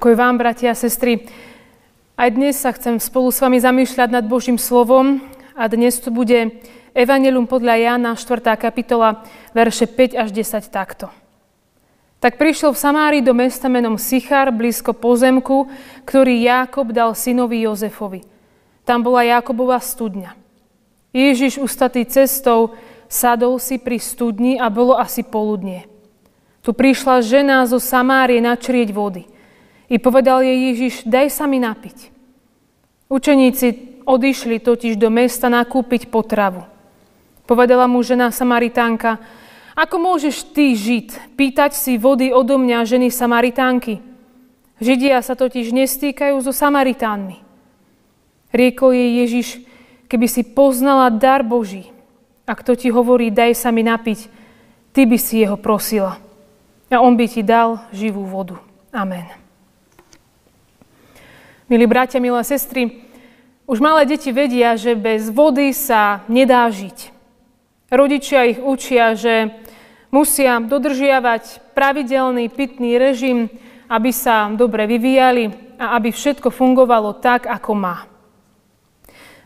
Pokoj vám, bratia a sestry. Aj dnes sa chcem spolu s vami zamýšľať nad Božím slovom a dnes to bude Evangelium podľa Jána, 4. kapitola, verše 5 až 10 takto. Tak prišiel v Samárii do mesta menom Sichar, blízko pozemku, ktorý Jákob dal synovi Jozefovi. Tam bola Jákobova studňa. Ježiš ustatý cestou sadol si pri studni a bolo asi poludnie. Tu prišla žena zo Samárie načrieť vody – i povedal jej Ježiš, daj sa mi napiť. Učeníci odišli totiž do mesta nakúpiť potravu. Povedala mu žena Samaritánka, ako môžeš ty, Žid, pýtať si vody odo mňa ženy Samaritánky? Židia sa totiž nestýkajú so Samaritánmi. Riekol jej Ježiš, keby si poznala dar Boží, a kto ti hovorí, daj sa mi napiť, ty by si jeho prosila. A on by ti dal živú vodu. Amen. Milí bratia, milé sestry, už malé deti vedia, že bez vody sa nedá žiť. Rodičia ich učia, že musia dodržiavať pravidelný pitný režim, aby sa dobre vyvíjali a aby všetko fungovalo tak, ako má.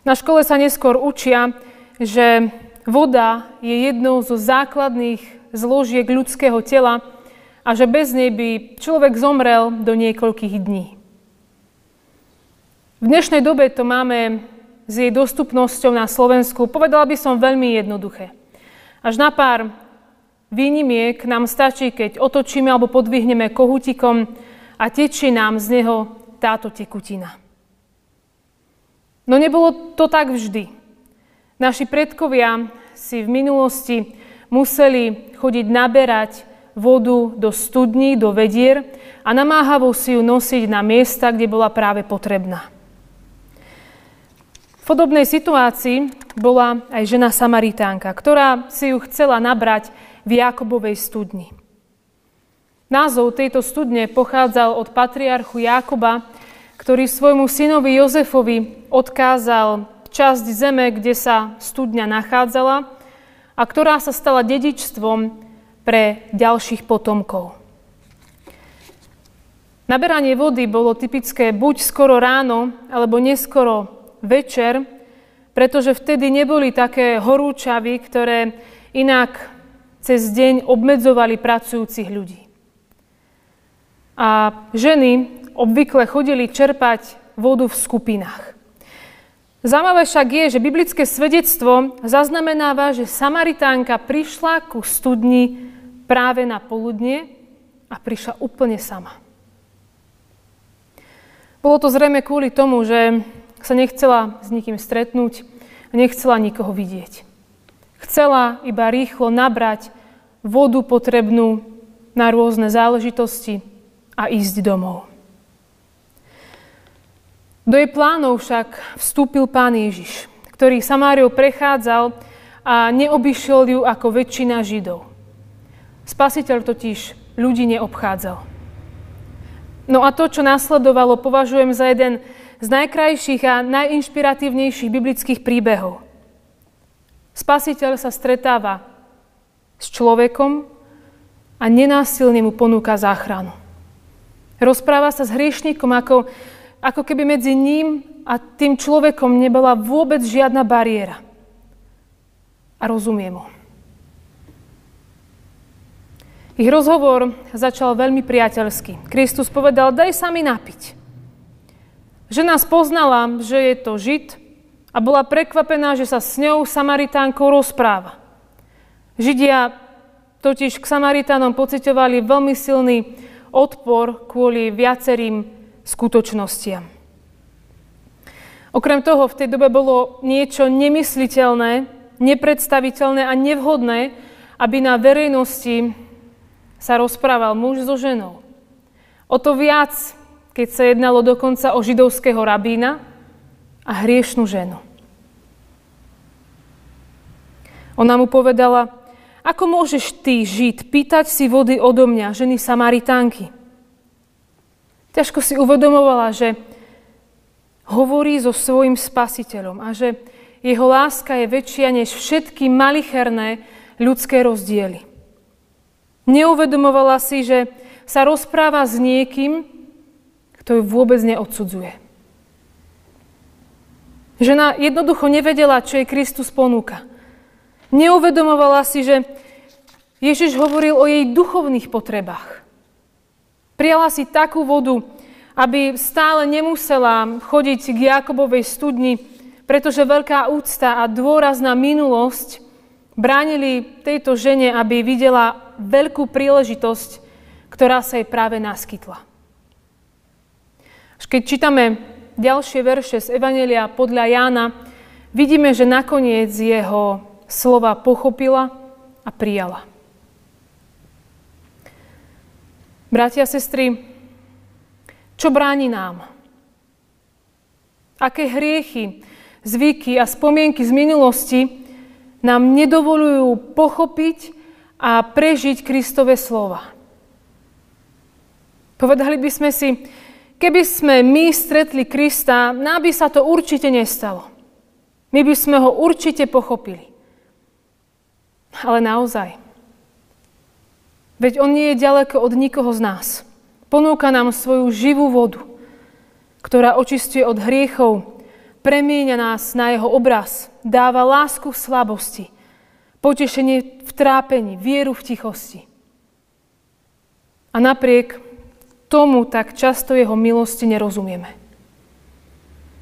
Na škole sa neskôr učia, že voda je jednou zo základných zložiek ľudského tela a že bez nej by človek zomrel do niekoľkých dní. V dnešnej dobe to máme s jej dostupnosťou na Slovensku, povedala by som veľmi jednoduché. Až na pár výnimiek nám stačí, keď otočíme alebo podvihneme kohutikom a tečí nám z neho táto tekutina. No nebolo to tak vždy. Naši predkovia si v minulosti museli chodiť naberať vodu do studní, do vedier a namáhavo si ju nosiť na miesta, kde bola práve potrebná. V podobnej situácii bola aj žena Samaritánka, ktorá si ju chcela nabrať v Jakobovej studni. Názov tejto studne pochádzal od patriarchu Jákoba, ktorý svojmu synovi Jozefovi odkázal časť zeme, kde sa studňa nachádzala a ktorá sa stala dedičstvom pre ďalších potomkov. Naberanie vody bolo typické buď skoro ráno, alebo neskoro večer, pretože vtedy neboli také horúčavy, ktoré inak cez deň obmedzovali pracujúcich ľudí. A ženy obvykle chodili čerpať vodu v skupinách. Zaujímavé však je, že biblické svedectvo zaznamenáva, že Samaritánka prišla ku studni práve na poludne a prišla úplne sama. Bolo to zrejme kvôli tomu, že sa nechcela s nikým stretnúť a nechcela nikoho vidieť. Chcela iba rýchlo nabrať vodu potrebnú na rôzne záležitosti a ísť domov. Do jej plánov však vstúpil pán Ježiš, ktorý Samáriou prechádzal a neobyšiel ju ako väčšina Židov. Spasiteľ totiž ľudí neobchádzal. No a to, čo nasledovalo, považujem za jeden z najkrajších a najinšpiratívnejších biblických príbehov. Spasiteľ sa stretáva s človekom a nenásilne mu ponúka záchranu. Rozpráva sa s hriešnikom, ako, ako keby medzi ním a tým človekom nebola vôbec žiadna bariéra. A rozumie mu. Ich rozhovor začal veľmi priateľsky. Kristus povedal, daj sa mi napiť. Žena spoznala, že je to Žid a bola prekvapená, že sa s ňou Samaritánkou rozpráva. Židia totiž k Samaritánom pocitovali veľmi silný odpor kvôli viacerým skutočnostiam. Okrem toho v tej dobe bolo niečo nemysliteľné, nepredstaviteľné a nevhodné, aby na verejnosti sa rozprával muž so ženou. O to viac keď sa jednalo dokonca o židovského rabína a hriešnú ženu. Ona mu povedala, ako môžeš ty, Žid, pýtať si vody odo mňa, ženy Samaritánky? Ťažko si uvedomovala, že hovorí so svojim spasiteľom a že jeho láska je väčšia než všetky malicherné ľudské rozdiely. Neuvedomovala si, že sa rozpráva s niekým, kto ju vôbec neodsudzuje. Žena jednoducho nevedela, čo jej Kristus ponúka. Neuvedomovala si, že Ježiš hovoril o jej duchovných potrebách. Prijala si takú vodu, aby stále nemusela chodiť k Jakobovej studni, pretože veľká úcta a dôraz na minulosť bránili tejto žene, aby videla veľkú príležitosť, ktorá sa jej práve naskytla. Keď čítame ďalšie verše z Evanelia podľa Jána, vidíme, že nakoniec jeho slova pochopila a prijala. Bratia a sestry, čo bráni nám? Aké hriechy, zvyky a spomienky z minulosti nám nedovolujú pochopiť a prežiť Kristove slova? Povedali by sme si, keby sme my stretli Krista, nám by sa to určite nestalo. My by sme ho určite pochopili. Ale naozaj, Veď On nie je ďaleko od nikoho z nás. Ponúka nám svoju živú vodu, ktorá očistuje od hriechov, premieňa nás na Jeho obraz, dáva lásku v slabosti, potešenie v trápení, vieru v tichosti. A napriek tomu tak často Jeho milosti nerozumieme.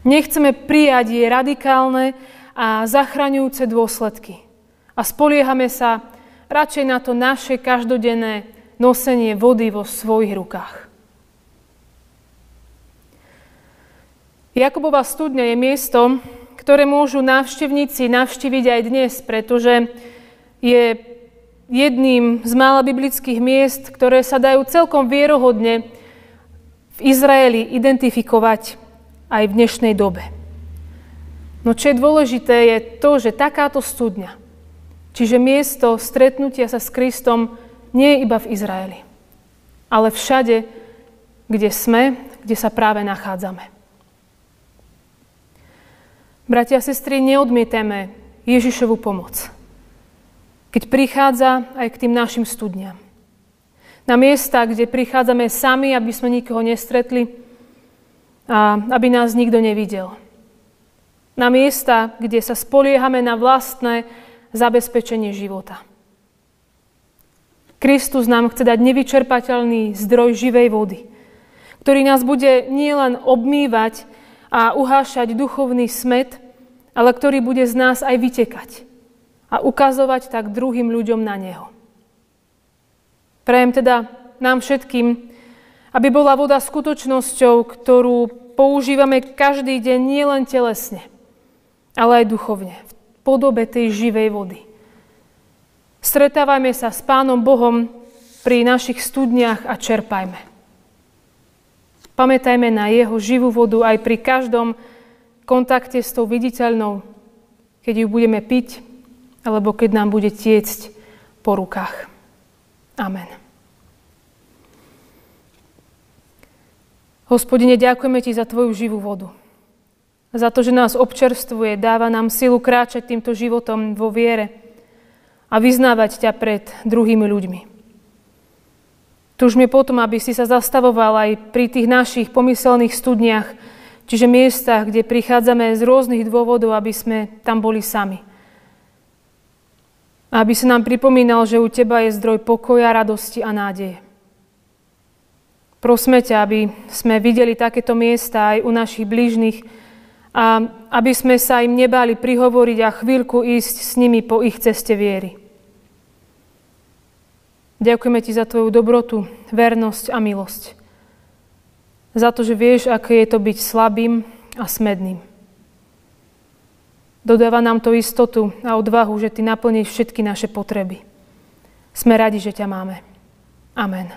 Nechceme prijať jej radikálne a zachraňujúce dôsledky. A spoliehame sa radšej na to naše každodenné nosenie vody vo svojich rukách. Jakubová studňa je miesto, ktoré môžu návštevníci navštíviť aj dnes, pretože je jedným z mála biblických miest, ktoré sa dajú celkom vierohodne v Izraeli identifikovať aj v dnešnej dobe. No čo je dôležité, je to, že takáto studňa Čiže miesto stretnutia sa s Kristom nie je iba v Izraeli, ale všade, kde sme, kde sa práve nachádzame. Bratia a sestry, neodmietame Ježišovu pomoc, keď prichádza aj k tým našim studniam. Na miesta, kde prichádzame sami, aby sme nikoho nestretli a aby nás nikto nevidel. Na miesta, kde sa spoliehame na vlastné zabezpečenie života. Kristus nám chce dať nevyčerpateľný zdroj živej vody, ktorý nás bude nielen obmývať a uhášať duchovný smet, ale ktorý bude z nás aj vytekať a ukazovať tak druhým ľuďom na Neho. Prajem teda nám všetkým, aby bola voda skutočnosťou, ktorú používame každý deň nielen telesne, ale aj duchovne, v podobe tej živej vody. Stretávajme sa s Pánom Bohom pri našich studniach a čerpajme. Pamätajme na Jeho živú vodu aj pri každom kontakte s tou viditeľnou, keď ju budeme piť, alebo keď nám bude tiecť po rukách. Amen. Hospodine, ďakujeme Ti za Tvoju živú vodu za to, že nás občerstvuje, dáva nám silu kráčať týmto životom vo viere a vyznávať ťa pred druhými ľuďmi. Tužme potom, aby si sa zastavoval aj pri tých našich pomyselných studniach, čiže miestach, kde prichádzame z rôznych dôvodov, aby sme tam boli sami. Aby sa nám pripomínal, že u Teba je zdroj pokoja, radosti a nádeje. Prosme ťa, aby sme videli takéto miesta aj u našich blížnych, a aby sme sa im nebali prihovoriť a chvíľku ísť s nimi po ich ceste viery. Ďakujeme Ti za Tvoju dobrotu, vernosť a milosť. Za to, že vieš, aké je to byť slabým a smedným. Dodáva nám to istotu a odvahu, že Ty naplníš všetky naše potreby. Sme radi, že ťa máme. Amen.